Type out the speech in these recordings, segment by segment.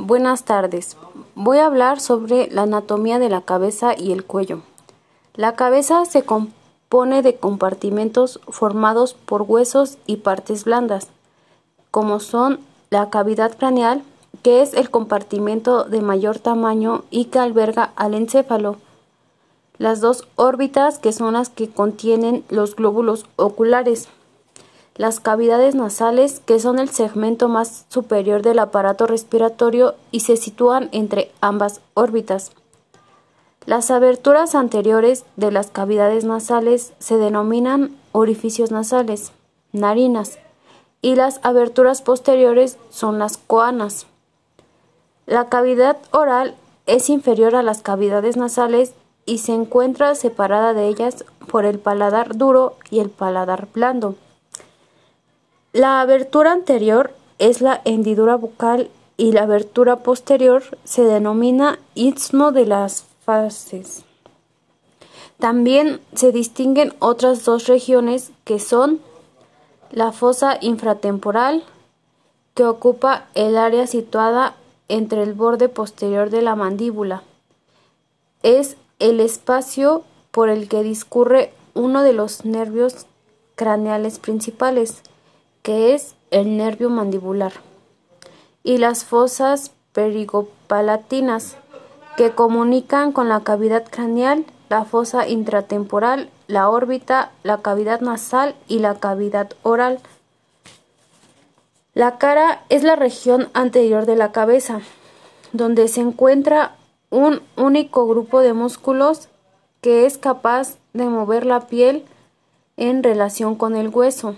Buenas tardes. Voy a hablar sobre la anatomía de la cabeza y el cuello. La cabeza se compone de compartimentos formados por huesos y partes blandas, como son la cavidad craneal, que es el compartimento de mayor tamaño y que alberga al encéfalo, las dos órbitas, que son las que contienen los glóbulos oculares, las cavidades nasales, que son el segmento más superior del aparato respiratorio y se sitúan entre ambas órbitas. Las aberturas anteriores de las cavidades nasales se denominan orificios nasales, narinas, y las aberturas posteriores son las coanas. La cavidad oral es inferior a las cavidades nasales y se encuentra separada de ellas por el paladar duro y el paladar blando. La abertura anterior es la hendidura bucal y la abertura posterior se denomina istmo de las fases. También se distinguen otras dos regiones que son la fosa infratemporal, que ocupa el área situada entre el borde posterior de la mandíbula. Es el espacio por el que discurre uno de los nervios craneales principales que es el nervio mandibular, y las fosas perigopalatinas, que comunican con la cavidad craneal, la fosa intratemporal, la órbita, la cavidad nasal y la cavidad oral. La cara es la región anterior de la cabeza, donde se encuentra un único grupo de músculos que es capaz de mover la piel en relación con el hueso.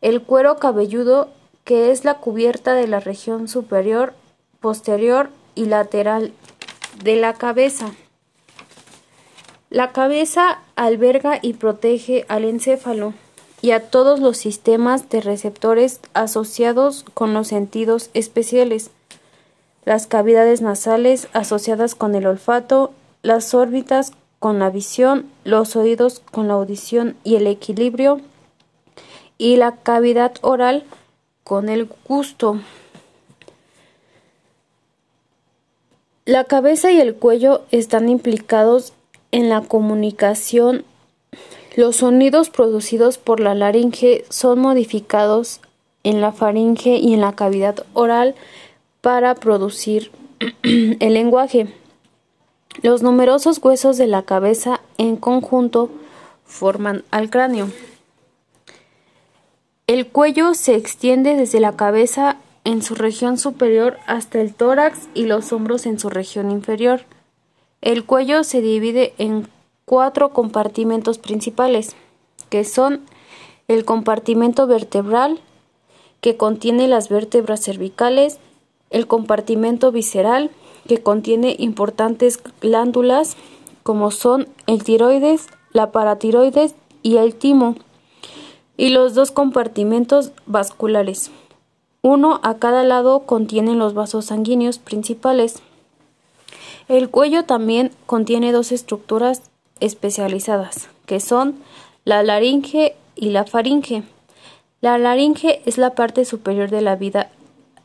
El cuero cabelludo, que es la cubierta de la región superior, posterior y lateral de la cabeza. La cabeza alberga y protege al encéfalo y a todos los sistemas de receptores asociados con los sentidos especiales, las cavidades nasales asociadas con el olfato, las órbitas con la visión, los oídos con la audición y el equilibrio, y la cavidad oral con el gusto. La cabeza y el cuello están implicados en la comunicación. Los sonidos producidos por la laringe son modificados en la faringe y en la cavidad oral para producir el lenguaje. Los numerosos huesos de la cabeza en conjunto forman al cráneo. El cuello se extiende desde la cabeza en su región superior hasta el tórax y los hombros en su región inferior. El cuello se divide en cuatro compartimentos principales, que son el compartimento vertebral, que contiene las vértebras cervicales, el compartimento visceral, que contiene importantes glándulas como son el tiroides, la paratiroides y el timo y los dos compartimentos vasculares. Uno a cada lado contienen los vasos sanguíneos principales. El cuello también contiene dos estructuras especializadas, que son la laringe y la faringe. La laringe es la parte superior de la vida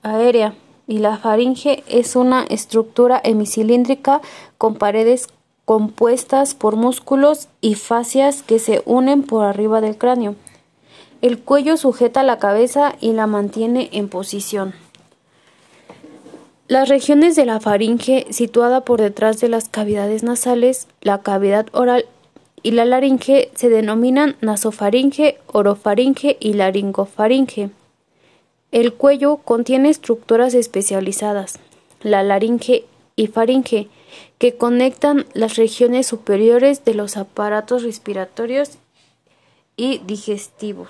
aérea y la faringe es una estructura hemicilíndrica con paredes compuestas por músculos y fascias que se unen por arriba del cráneo. El cuello sujeta la cabeza y la mantiene en posición. Las regiones de la faringe, situada por detrás de las cavidades nasales, la cavidad oral y la laringe, se denominan nasofaringe, orofaringe y laringofaringe. El cuello contiene estructuras especializadas, la laringe y faringe, que conectan las regiones superiores de los aparatos respiratorios y digestivos.